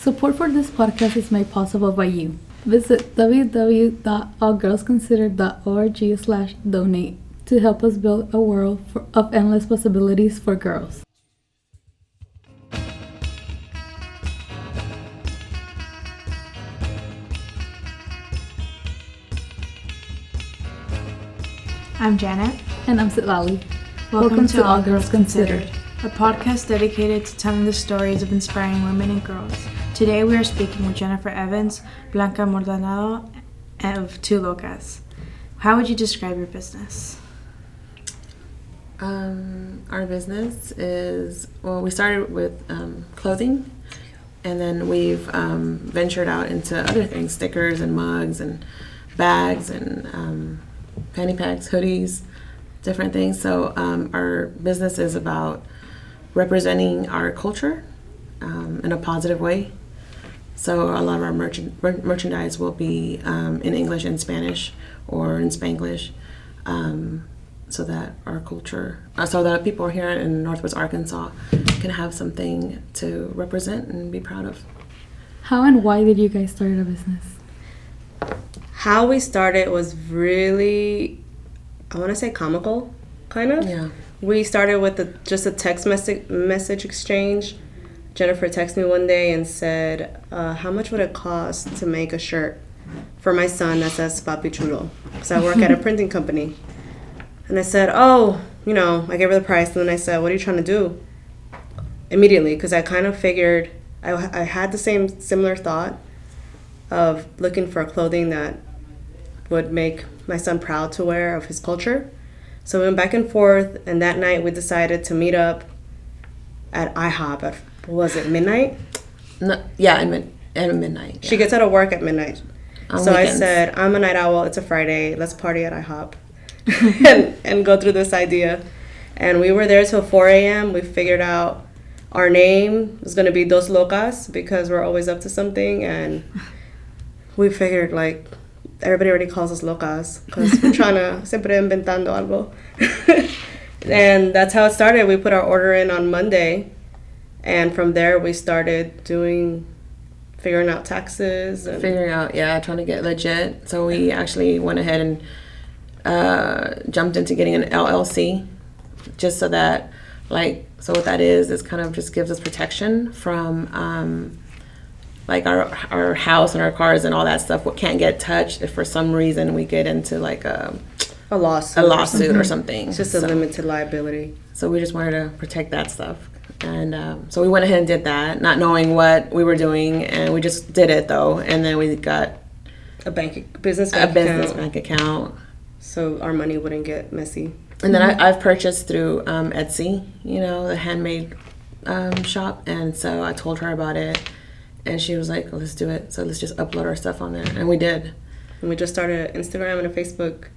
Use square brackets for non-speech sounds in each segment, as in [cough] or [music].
Support for this podcast is made possible by you. Visit www.allgirlsconsidered.org slash donate to help us build a world for, of endless possibilities for girls. I'm Janet. And I'm Sitlali. Welcome, to, All Girls Considered, a podcast dedicated to telling the stories of inspiring women and girls. Today we are speaking with Jennifer Evans, Blanca Maldonado of Two Locas. How would you describe your business? Um, our business is well, we started with um, clothing, and then we've um, ventured out into other things: stickers and mugs and bags and um, panty packs, hoodies, different things. So um, our business is about representing our culture um, in a positive way. So a lot of our merchant, merchandise will be um, in English and Spanish or in Spanglish, um, so that our culture, uh, so that people here in Northwest Arkansas can have something to represent and be proud of. How and why did you guys start a business? How we started was really, I want to say comical, kind of. Yeah. We started with a, just a text message message exchange. Jennifer texted me one day and said, uh, "How much would it cost to make a shirt for my son that says Papi Chulo?" Because I work at a [laughs] printing company. And I said, "Oh, you know," I gave her the price, and then I said, "What are you trying to do?" Immediately, because I kind of figured I, I had the same similar thought of looking for clothing that would make my son proud to wear of his culture. So we went back and forth, and that night we decided to meet up at IHOP at was it midnight? No, yeah, at, mid, at midnight. She gets out of work at midnight. On so weekends. I said, I'm a night owl. It's a Friday. Let's party at IHOP [laughs] and, and go through this idea. And we were there till 4 a.m. We figured out our name was going to be Dos Locas because we're always up to something. And we figured, like, everybody already calls us locas because we're trying [laughs] to siempre inventando algo. [laughs] and that's how it started. We put our order in on Monday. And from there, we started doing figuring out taxes and figuring out yeah trying to get legit. So we actually went ahead and uh, jumped into getting an llc just so that like so what that is is kind of just gives us protection from um, like our our house and our cars and all that stuff what can't get touched if for some reason we get into like a a lawsuit a lawsuit or something. it's just a limited liability. So we just wanted to protect that stuff. And um, so we went ahead and did that, not knowing what we were doing, and we just did it though. And then we got a bank business a bank business account, bank account. so our money wouldn't get messy And then I, I've purchased through um, Etsy, you know, the handmade um, shop. And so I told her about it, and she was like, "Let's do it." So let's just upload our stuff on there, and we did. and we just started instagram and a facebook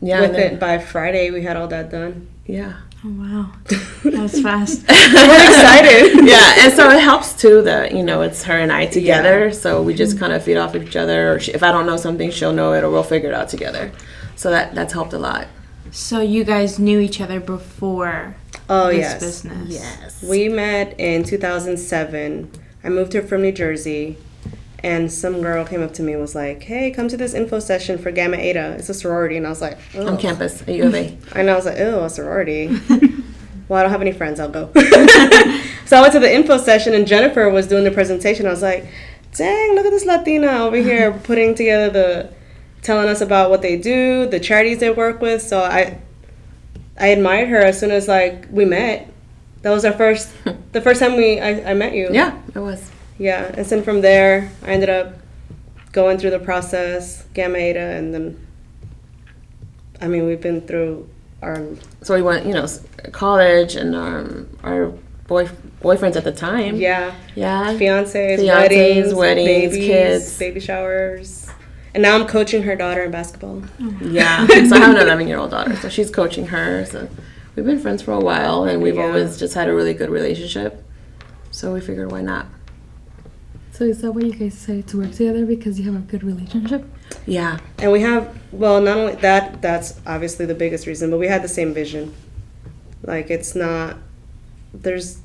Yeah, with then- it by friday we had all that done Yeah. Oh, wow. [laughs] That was fast. [laughs] we're excited [laughs] yeah, and so it helps too that you know it's her and I together. So we just kind of feed off each other. Or she, if I don't know something, she'll know it, or we'll figure it out together. So that that's helped a lot. so you guys knew each other before oh this yes business. Yes. we met in 2007 i moved here from new jersey and some girl came up to me and was like hey come to this info session for gamma eta it's a sorority and i was like oh. on campus at U of A. [laughs] And I was like, ew, a sorority. [laughs] well, I don't have any friends. I'll go. [laughs] so I went to the info session, and Jennifer was doing the presentation. I was like, dang, look at this Latina over here putting together the, telling us about what they do, the charities they work with. So I, I admired her as soon as like we met. That was our first, the first time we I, I met you. Yeah, it was. Yeah, and then from there, I ended up going through the process, Gamma Eta, and then, I mean, we've been through our So we went, you know, college, and um, our boy boyfriends at the time. Yeah, Yeah. fiancés, Fiancés, weddings, weddings, babies, kids. baby showers, and now I'm coaching her daughter in basketball. Yeah. [laughs] so I have an 11 year old daughter, so she's coaching her. So we've been friends for a while, and we've Yeah. always just had a really good relationship. So we figured, why not? So is that why you guys decided to work together because you have a good relationship? Yeah. And we have well, not only that, that's obviously the biggest reason, but we had the same vision. Like it's not there's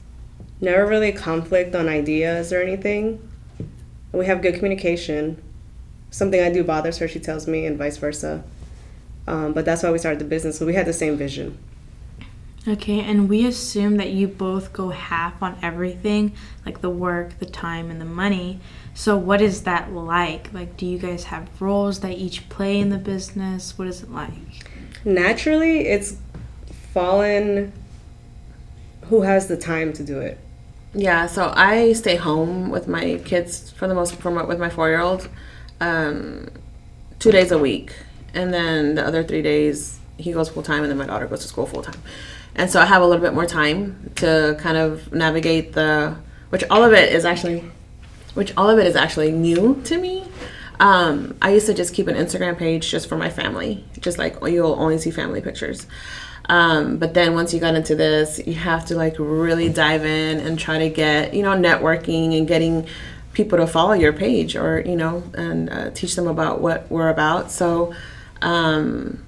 never really conflict on ideas or anything. We have good communication. Something I do bothers her, she tells me, and vice versa. Um, but that's why we started the business. So we had the same vision. Okay, and we assume that you both go half on everything, like the work, the time, and the money. So, what is that like? Like, do you guys have roles that each play in the business? What is it like? Naturally, it's fallen who has the time to do it. Yeah, so I stay home with my kids for the most part, with my four year old, um, two days a week, and then the other three days he goes full time, and then my daughter goes to school full time, and so I have a little bit more time to kind of navigate the, which all of it is actually, which all of it is actually new to me. Um, I used to just keep an Instagram page just for my family, just like you'll only see family pictures. Um, but then once you got into this, you have to like really dive in and try to get, you know, networking and getting people to follow your page or, you know, and uh, teach them about what we're about. So, um,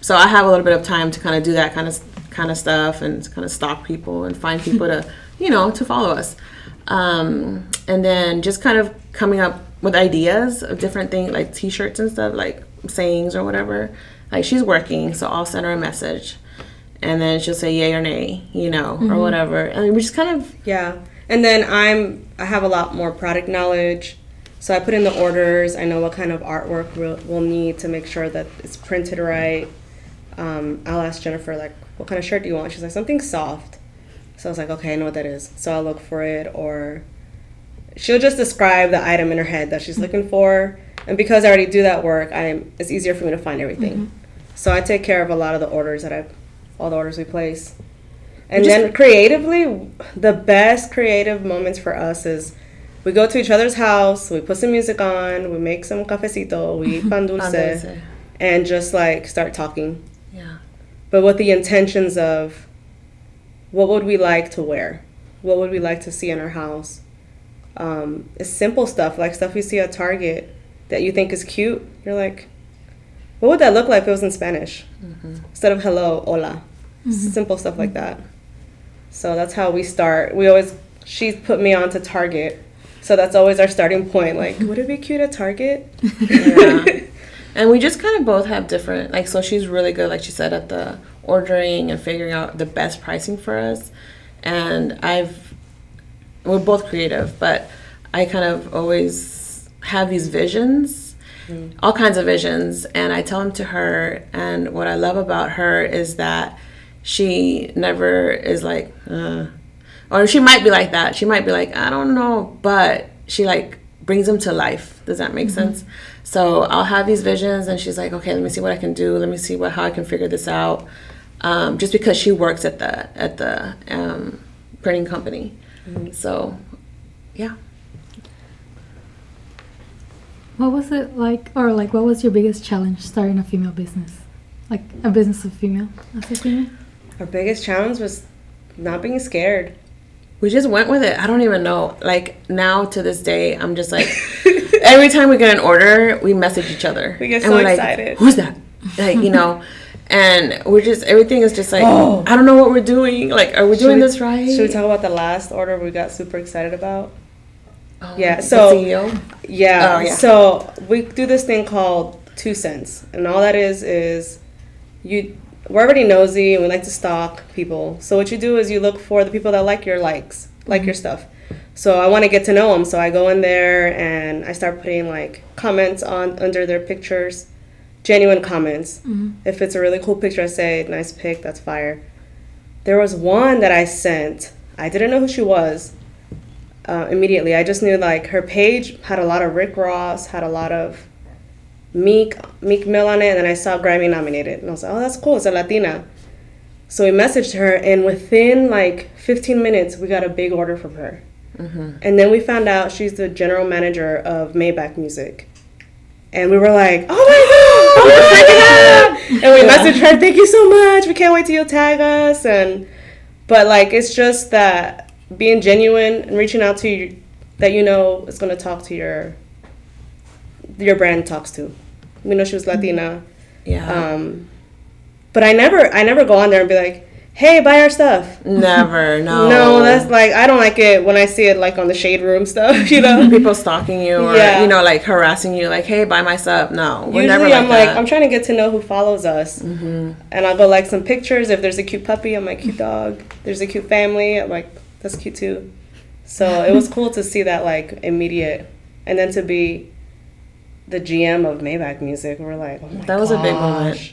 so I have a little bit of time to kind of do that kind of kind of stuff and kind of stalk people and find people to, [laughs] you know, to follow us. Um, and then just kind of coming up with ideas of different things like t-shirts and stuff, like sayings or whatever. Like she's working, so I'll send her a message and then she'll say yay or nay, you know, or whatever. And we just kind of Yeah. And then I'm I have a lot more product knowledge. So I put in the orders. I know what kind of artwork we'll, we'll need to make sure that it's printed right. Um, I'll ask Jennifer like, "What kind of shirt do you want?" She's like, "Something soft." So I was like, "Okay, I know what that is." So I'll look for it, or she'll just describe the item in her head that she's looking for. And because I already do that work, I'm it's easier for me to find everything. Mm-hmm. So I take care of a lot of the orders that I, all the orders we place. And just- then creatively, the best creative moments for us is we go to each other's house, we put some music on, we make some cafecito, we eat pan [laughs] dulce, Dulce. and just like start talking. Yeah. But with the intentions of what would we like to wear? What would we like to see in our house? Um, it's simple stuff, like stuff you see at Target that you think is cute. You're like, what would that look like if it was in Spanish? Mm-hmm. Instead of hello, hola. Mm-hmm. Simple stuff like mm-hmm. that. So that's how we start. We always, she's put me on to Target. So that's always our starting point. Like, [laughs] would it be cute at Target? yeah. And we just kind of both have different, like, so she's really good, like she said, at the ordering and figuring out the best pricing for us. And I've, we're both creative, but I kind of always have these visions, all kinds of visions, and I tell them to her. And what I love about her is that she never is like, uh, or she might be like that. She might be like, I don't know, but she like brings them to life. Does that make sense? So I'll have these visions, and she's like, okay, let me see what I can do. Let me see what how I can figure this out. Um, just because she works at the at the um, printing company, so yeah. What was it like, or like, what was your biggest challenge starting a female business? Like a business of female, as a female? Our biggest challenge was not being scared. We just went with it. I don't even know. Like now to this day, I'm just like [laughs] every time we get an order, we message each other. We get so we're like, excited. Who's that? Like you know, [laughs] and we're just everything is just like Oh. I don't know what we're doing. Like, are we doing we- this right? Should we talk about the last order we got super excited about? Oh, Yeah, the so- CEO? Yeah. Oh, yeah. So we do this thing called two cents, and all that is is you. We're already nosy and we like to stalk people. So what you do is you look for the people that like your likes, like mm-hmm. your stuff. So I want to get to know them. So I go in there and I start putting like comments on under their pictures, genuine comments. If it's a really cool picture, I say, "Nice pic, that's fire." There was one that I sent. I didn't know who she was uh, immediately. I just knew like her page had a lot of Rick Ross, had a lot of Meek Meek Mill on it, and then I saw Grammy nominated, and I was like, oh, that's cool. It's a Latina. So we messaged her, and within like 15 minutes, we got a big order from her. And then we found out she's the general manager of Maybach Music. And we were like, oh my god, we're freaking out! And we messaged her, thank you so much. We can't wait till you tag us. And but like it's just that being genuine and reaching out to you that you know is gonna talk to your your brand talks to. We know she was Latina. Yeah. Um, but I never I never go on there and be like, "Hey, buy our stuff." Never, [laughs] no. No, that's like I don't like it when I see it like on the shade room stuff. [laughs] You know. [laughs] people stalking you or Yeah. you know like harassing you like hey buy my stuff. no we're Usually, never like I'm like. I'm trying to get to know who follows us, Mhm. and I'll go like some pictures. If there's a cute puppy, I'm like, cute dog. There's a cute family, I'm like, that's cute too. So it was cool to see that like immediate, and then to be the GM of Maybach Music, we're like, oh my That was a big moment.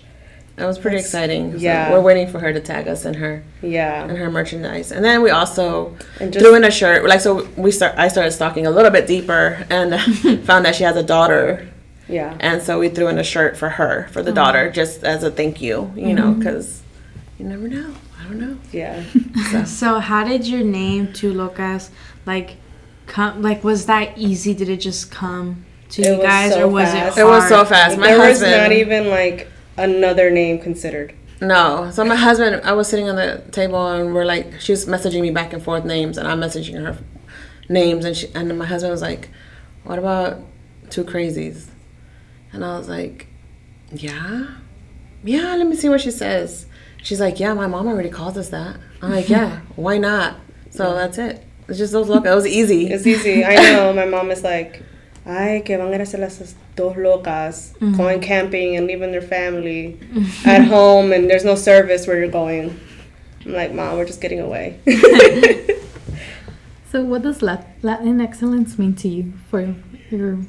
Gosh. that was pretty That's- exciting So yeah. we're waiting for her to tag us in her in Yeah, her merchandise and then we also and just threw in a shirt like so we start i started stalking a little bit deeper and [laughs] found that she has a daughter yeah, and so we threw in a shirt for her for the daughter just as a thank you you know mm-hmm. because you never know i don't know yeah. [laughs] So how did your name Two Locas like come? Like was that easy? Did it just come to It you guys, so or was fast. it? it was so fast my there husband was not even like another name considered. No. So my husband, I was sitting on the table and we're like, she was messaging me back and forth names, and I'm messaging her names, and she, and my husband was like, "What about two crazies?" And I was like, "Yeah, yeah. Let me see what she says." She's like, "Yeah, my mom already calls us that." I'm like, "Yeah, [laughs] why not?" So that's it. It's just those look. It was easy. It's easy. I know. My mom is like, ay, que van a ir a hacer las dos locas, mm-hmm. going camping and leaving their family at [laughs] home, and there's no service where you're going. I'm like, mom, we're just getting away. [laughs] So what does Latin excellence mean to you for your?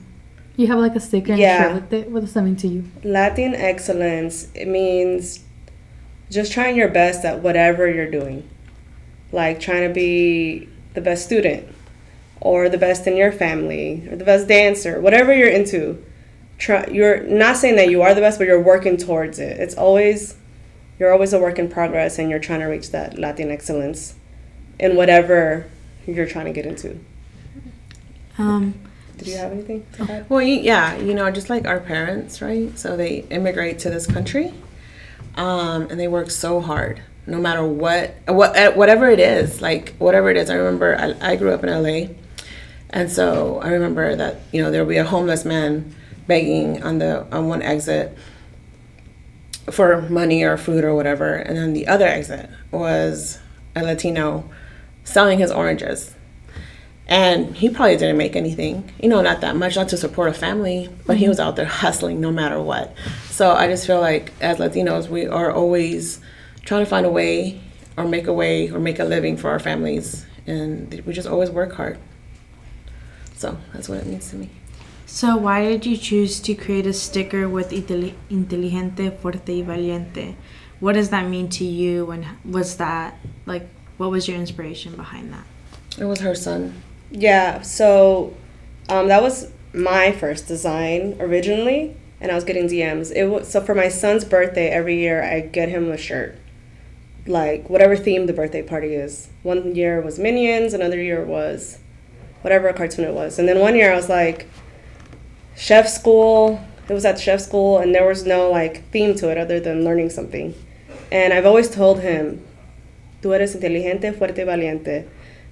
You have like a sticker and Yeah. shirt with it. What does that mean to you? Latin excellence, it means just trying your best at whatever you're doing. Like trying to be the best student or the best in your family or the best dancer, whatever you're into. Try, you're not saying that you are the best, but you're working towards it. It's always you're always a work in progress and you're trying to reach that Latin excellence in whatever you're trying to get into. Um, Did you have anything to add? Well, yeah, you know, just like our parents, right? So they immigrate to this country, um, and they work so hard, no matter what, what, whatever it is, like whatever it is. I remember I, I grew up in LA, and so I remember that you know there would be a homeless man begging on the on one exit for money or food or whatever, and then the other exit was a Latino selling his oranges. And he probably didn't make anything, you know, not that much, not to support a family, but he mm-hmm. was out there hustling no matter what. So I just feel like as Latinos, we are always trying to find a way or make a way or make a living for our families. And we just always work hard. So that's what it means to me. so why did you choose to create a sticker with inteligente, fuerte y valiente? What does that mean to you? And was that like what was your inspiration behind that? It was her son. Yeah, so um, that was my first design originally, and I was getting DMs. It was so for my son's birthday every year I get him a shirt, like whatever theme the birthday party is. One year was Minions, another year was whatever cartoon it was, and then one year I was like chef school. It was at chef school, and there was no like theme to it other than learning something. And I've always told him, "Tú eres inteligente, fuerte, valiente."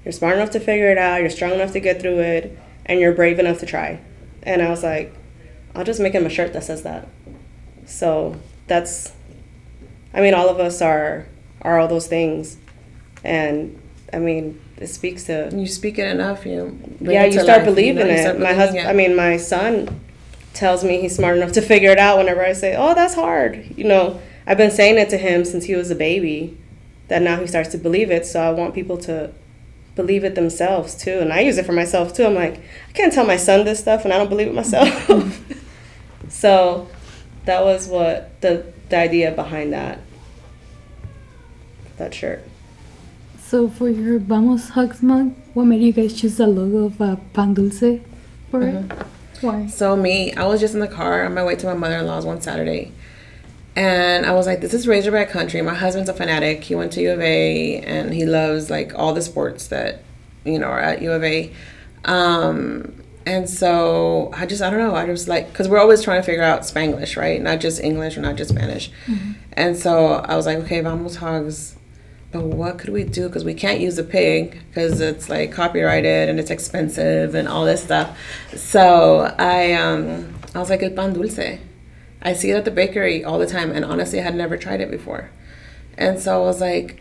You're smart enough to figure it out, you're strong enough to get through it, and you're brave enough to try. And I was like, I'll just make him a shirt that says that. So that's, I mean, all of us are are all those things, and I mean, it speaks to You speak it enough, you yeah, you start life, believing know, it. start my husband. I mean, my son tells me he's smart enough to figure it out whenever I say, "Oh, that's hard." You know, I've been saying it to him since he was a baby. That now he starts to believe it. So I want people to believe it themselves too, and I use it for myself too. I'm like, I can't tell my son this stuff, and I don't believe it myself. [laughs] so that was what the the idea behind that that shirt. So for your Vamos Hogs mug, what made you guys choose the logo of uh, Pan Dulce for it? Why? So me, I was just in the car on my way to my mother-in-law's one Saturday, and I was like, "This is Razorback country." My husband's a fanatic. He went to U of A, and he loves like all the sports that you know are at U of A. Um, and so I just, I don't know, I just like because we're always trying to figure out Spanglish, right? Not just English or not just Spanish. And so I was like, okay, vamos hogs. But what could we do? Because we can't use a pig because it's like copyrighted and it's expensive and all this stuff. So I um I was like el pan dulce. I see it at the bakery all the time, and honestly, I had never tried it before. And so I was like,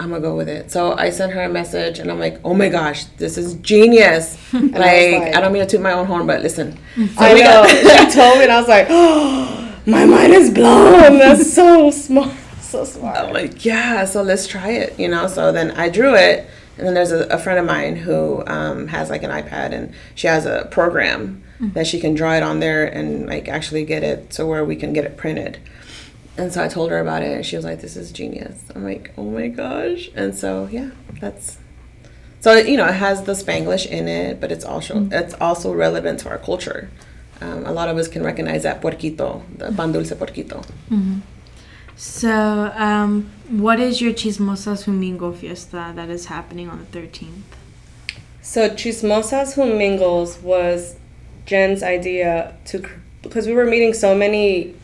I'm gonna go with it. So I sent her a message, and I'm like, "Oh my gosh, this is genius!" [laughs] like, I like- don't mean to toot my own horn, but listen. [laughs] So I know. got- she told me, and I was like, oh, [gasps] my mind is blown. That's so [laughs] smart. So smart. I'm like, yeah, so let's try it, you know. So then I drew it, and then there's a, a friend of mine who um, has like an iPad, and she has a program that she can draw it on there and like actually get it to where we can get it printed. And so I told her about it, and she was like, "This is genius." I'm like, "Oh my gosh!" And so yeah, that's so you know it has the Spanglish in it, but it's also it's also relevant to our culture. Um, a lot of us can recognize that puerquito, the pan dulce puerquito. So, um, what is your Chismosas Who Mingle fiesta that is happening on the 13th? So Chismosas Who Mingles was Jen's idea to because we were meeting so many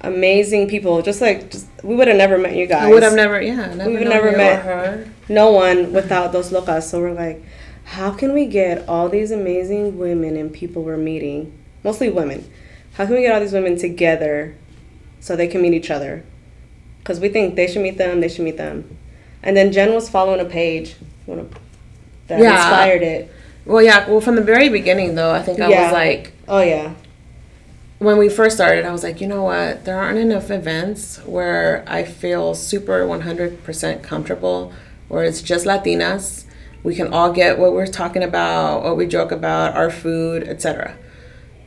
amazing people. Just like just, we would have never met you guys. I would have never, yeah, never would never met- her. no one without Dos Locas. So we're like, how can we get all these amazing women and people we're meeting, mostly women? How can we get all these women together so they can meet each other? Because we think they should meet them, they should meet them. And then Jen was following a page that Yeah. inspired it. Well, yeah. Well, from the very beginning, though, I think I Yeah. was like, Oh, yeah. when we first started, I was like, you know what? There aren't enough events where I feel super 100% comfortable, where it's just Latinas. We can all get what we're talking about, what we joke about, our food, etc.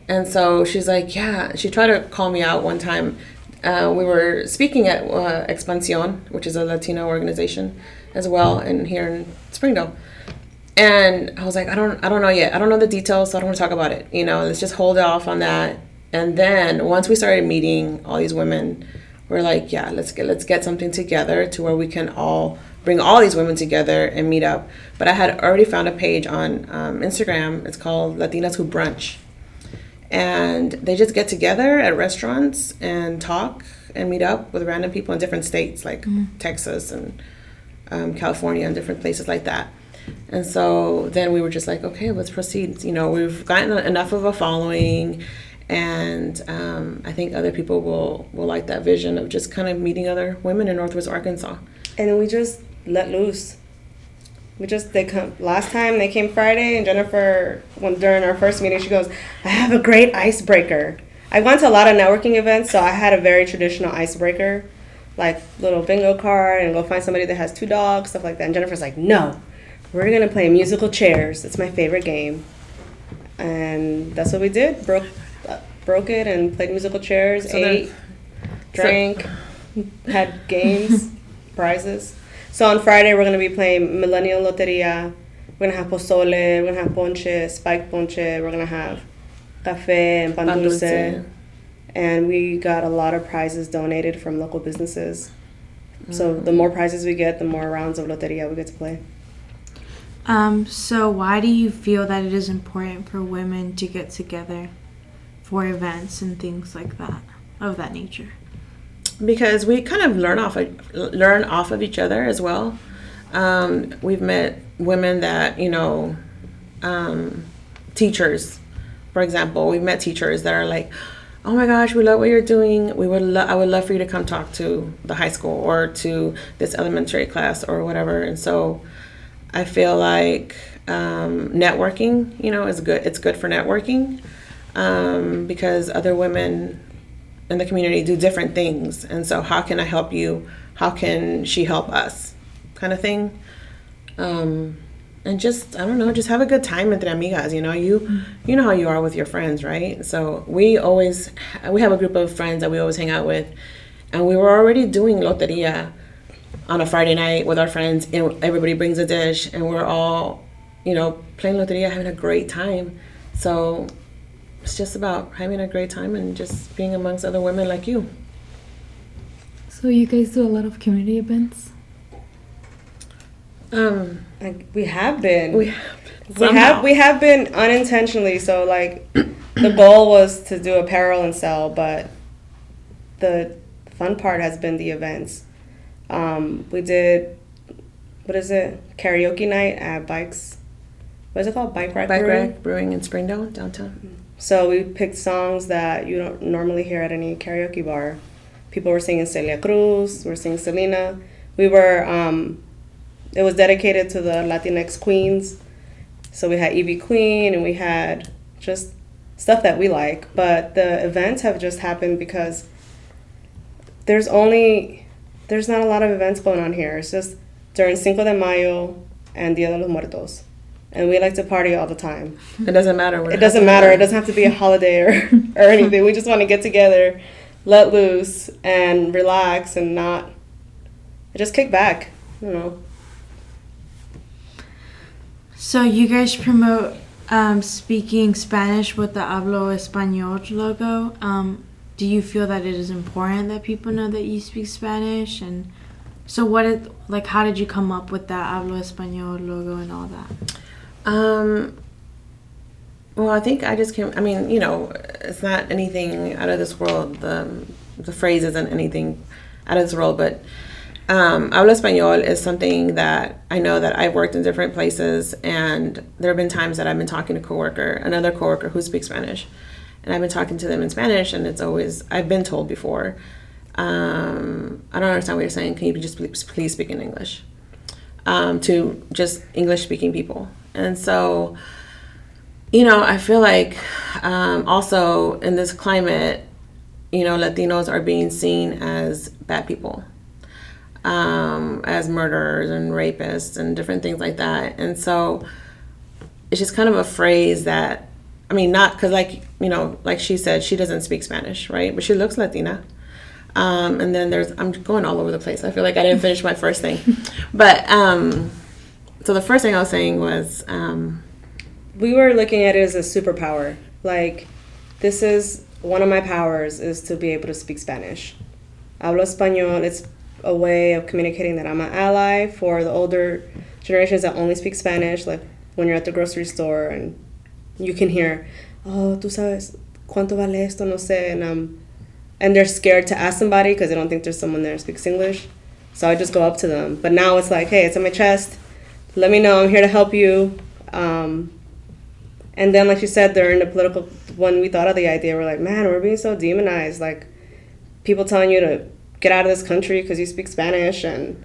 And so she's like, yeah. She tried to call me out one time. Uh, we were speaking at uh, Expansión, which is a Latino organization as well, and here in Springdale. And I was like, I don't, I don't know yet. I don't know the details, so I don't want to talk about it. You know, let's just hold off on that. And then once we started meeting all these women, we're like, yeah, let's get let's get something together to where we can all bring all these women together and meet up. But I had already found a page on um, Instagram. It's called Latinas Who Brunch, and they just get together at restaurants and talk and meet up with random people in different states like Texas and um, California and different places like that. And so then we were just like, okay, let's proceed. You know, we've gotten enough of a following, and um, I think other people will will like that vision of just kind of meeting other women in Northwest Arkansas. And we just let loose. We just they come last time they came Friday and Jennifer when during our first meeting she goes, I have a great icebreaker. I went to a lot of networking events, so I had a very traditional icebreaker, like little bingo card and go find somebody that has two dogs, stuff like that. And Jennifer's like, No, we're gonna play musical chairs. It's my favorite game. And that's what we did. Broke uh, broke it and played musical chairs, So ate, drank, had games, [laughs] prizes. So on Friday we're gonna be playing Millennial Loteria. We're gonna have pozole. We're gonna have ponche, spike ponche. We're gonna have cafe and pan Pan dulce. dulce. And we got a lot of prizes donated from local businesses. So the more prizes we get, the more rounds of loteria we get to play. Um, so why do you feel that it is important for women to get together for events and things like that of that nature? Because we kind of learn off of, learn off of each other as well. Um, we've met women that you know, um, teachers, for example. We've met teachers that are like, "Oh my gosh, we love what you're doing. We would lo- I would love for you to come talk to the high school or to this elementary class or whatever." And so, I feel like um, networking, you know, is good. It's good for networking um, because other women in the community do different things. And so how can i help you? How can she help us? Kind of thing. Um, and just i don't know just have a good time with the amigas you know? You you know how you are with your friends right? So we always we have a group of friends that we always hang out with. And we were already doing loteria on a friday night with our friends and everybody brings a dish and we're all you know playing loteria having a great time. So it's just about having a great time and just being amongst other women like you. So you guys do a lot of community events. Um, Like we have been. we have. we have we have been unintentionally. So like, the goal was to do apparel and sell, but the fun part has been the events. Um, we did what is it karaoke night at bikes. What is it called? Bike rack. bike Brewing? rack brewing in Springdale downtown. So we picked songs that you don't normally hear at any karaoke bar. People were singing Celia Cruz, we were singing Selena. We were um, it was dedicated to the Latinx queens. So we had Ivy Queen and we had just stuff that we like. But the events have just happened because there's only there's not a lot of events going on here. It's just during Cinco de Mayo and Dia de los Muertos. And we like to party all the time. It doesn't matter. What It doesn't matter. It doesn't have to be a holiday or, [laughs] or anything. We just want to get together, let loose, and relax and not just kick back. You know. So you guys promote um, speaking Spanish with the Hablo Español logo. Um, do you feel that it is important that people know that you speak Spanish? And so, what like? How did you come up with that Hablo Español logo and all that? Um. Well, I think I just came. I mean, you know, it's not anything out of this world. The the phrase isn't anything out of this world, but um, hablo español is something that I know that I've worked in different places, and there have been times that I've been talking to a coworker, another coworker who speaks Spanish, and I've been talking to them in Spanish, and it's always I've been told before, um, I don't understand what you're saying. Can you just please, please speak in English? Um, to just English speaking people, and so you know, I feel like um, also in this climate, you know, Latinos are being seen as bad people, um, as murderers and rapists and different things like that. And so it's just kind of a phrase that, I mean, not because, like, you know, like she said, she doesn't speak Spanish, right? But she looks Latina. Um, and then there's, I'm going all over the place. I feel like I didn't finish my first thing. [laughs] But um, so the first thing I was saying was, um, we were looking at it as a superpower. Like, this is one of my powers is to be able to speak Spanish. Hablo español. It's a way of communicating that I'm an ally for the older generations that only speak Spanish. Like when you're at the grocery store and you can hear, "Oh, tú sabes cuánto vale esto?" No sé, and um, and they're scared to ask somebody because they don't think there's someone there who speaks English. So I just go up to them. But now it's like, hey, it's on my chest. Let me know. I'm here to help you. Um, and then, like you said, during the political, when we thought of the idea, we're like, man, we're being so demonized. Like, people telling you to get out of this country because you speak Spanish. And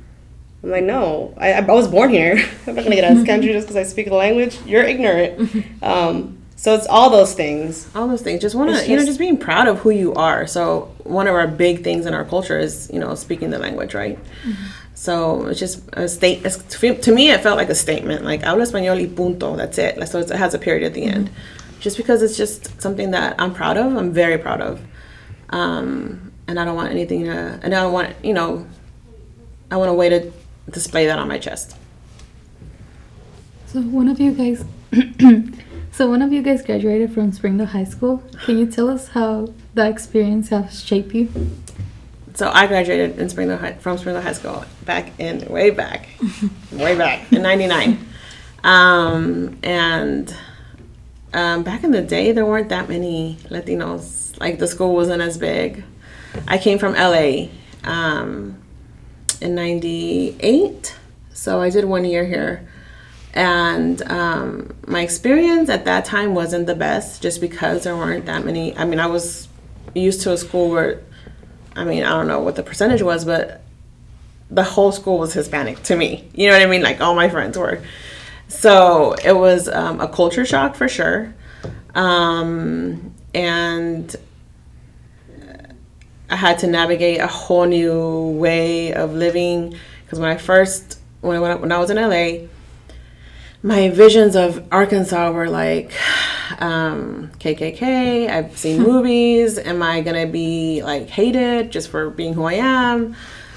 I'm like, no, I, I was born here. [laughs] I'm not going to get out of this country just because I speak the language. You're ignorant. [laughs] um, so it's all those things. all those things just want to, you know just- just being proud of who you are so one of our big things in our culture is you know speaking the language right so it's just a state to me it felt like a statement. Like hablo español y punto that's it. So it has a period at the end. Just because it's just something that i'm proud of i'm very proud of. Um, and i don't want anything to and i don't want you know i want a way to display that on my chest. So one of you guys, [clears throat] so one of you guys graduated from Springdale High School. Can you tell us how that experience has shaped you? So I graduated in Springdale High, from Springdale High School back in way back, [laughs] way back in '99, um, and um, back in the day there weren't that many Latinos. Like the school wasn't as big. I came from LA um, in '98, so I did one year here, and um, my experience at that time wasn't the best, just because there weren't that many. I mean, I was used to a school where I mean, I don't know what the percentage was, but the whole school was Hispanic to me. You know what I mean? Like all my friends were. So it was um, a culture shock for sure. Um, and I had to navigate a whole new way of living because when I first when I, went- when I was in LA, my visions of Arkansas were like um, KKK. I've seen [laughs] movies. Am I gonna be like hated just for being who I am?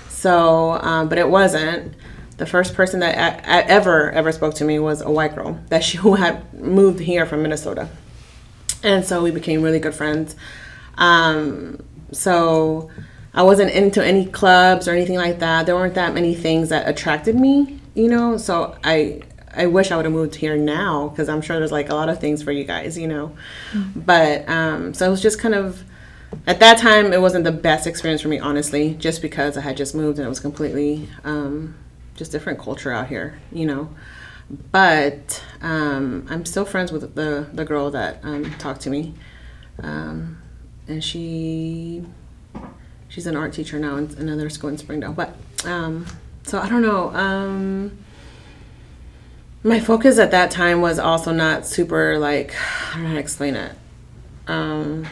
So, um, but it wasn't. The first person that I, I ever ever spoke to me was a white girl that she [laughs] who had moved here from Minnesota, and so we became really good friends. Um, so I wasn't into any clubs or anything like that. There weren't that many things that attracted me, you know. So I I wish I would have moved here now because I'm sure there's like a lot of things for you guys, you know. But um, so it was just kind of at that time it wasn't the best experience for me, honestly, just because I had just moved and it was completely um, just different culture out here, you know. But um, I'm still friends with the the girl that um, talked to me, um, and she she's an art teacher now in another school in Springdale. But um, so I don't know. My focus at that time was also not super like I don't know how to explain it. Um,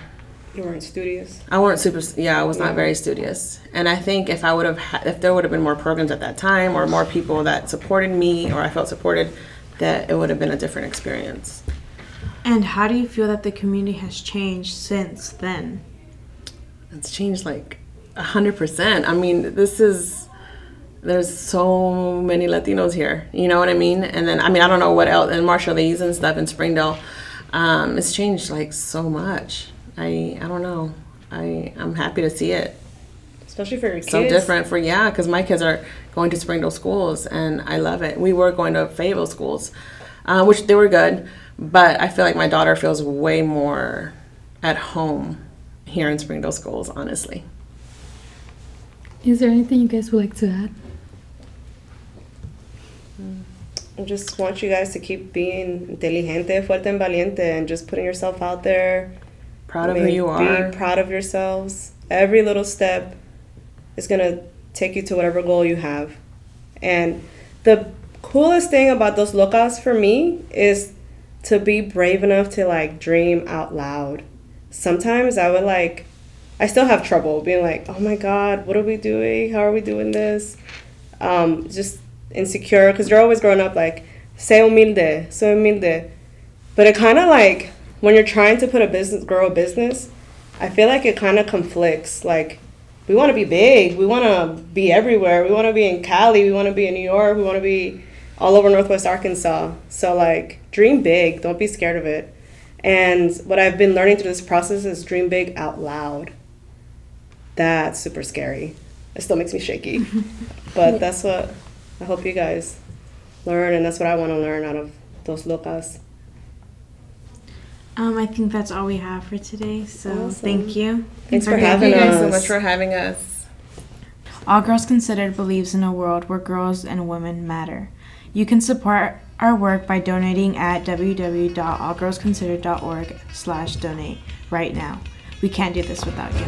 You weren't studious. I weren't super. Yeah, I was not very studious, and I think if I would have, ha- if there would have been more programs at that time, or more people that supported me, or I felt supported, that it would have been a different experience. And how do you feel that the community has changed since then? It's changed like a hundred percent. I mean, this is there's so many Latinos here. You know what I mean? And then I mean, I don't know what else and Marshallese and stuff in Springdale. Um, it's changed like so much. I I don't know. I I'm happy to see it. Especially for your kids. so different for yeah because my kids are going to springdale schools and i love it we were going to fayetteville schools uh, which they were good but i feel like my daughter feels way more at home here in springdale schools honestly Is there anything you guys would like to add? I just want you guys to keep being inteligente, fuerte, and valiente, and just putting yourself out there. proud I of who you are Be proud of yourselves. Every little step is gonna take you to whatever goal you have. And the coolest thing about Dos Locas for me is to be brave enough to like dream out loud. Sometimes I would like, I still have trouble being like, oh my God, what are we doing? How are we doing this? Um, just insecure because you're always growing up like, say humilde, say humilde. But it kind of like when you're trying to put a business, grow a business, I feel like it kind of conflicts. Like, we want to be big, we want to be everywhere, we want to be in Cali, we want to be in New York, we want to be all over Northwest Arkansas. So, like, dream big, don't be scared of it. And what I've been learning through this process is dream big out loud. That's super scary. It still makes me shaky. [laughs] but that's what I hope you guys learn, and that's what I want to learn out of Dos Locas. Um, I think that's all we have for today. So Awesome. thank you. Thanks for Thank having you guys us. so much for having us All Girls Considered believes in a world where girls and women matter. You can support our work by donating at www.allgirlsconsidered.org slash donate right now. We can't do this without you.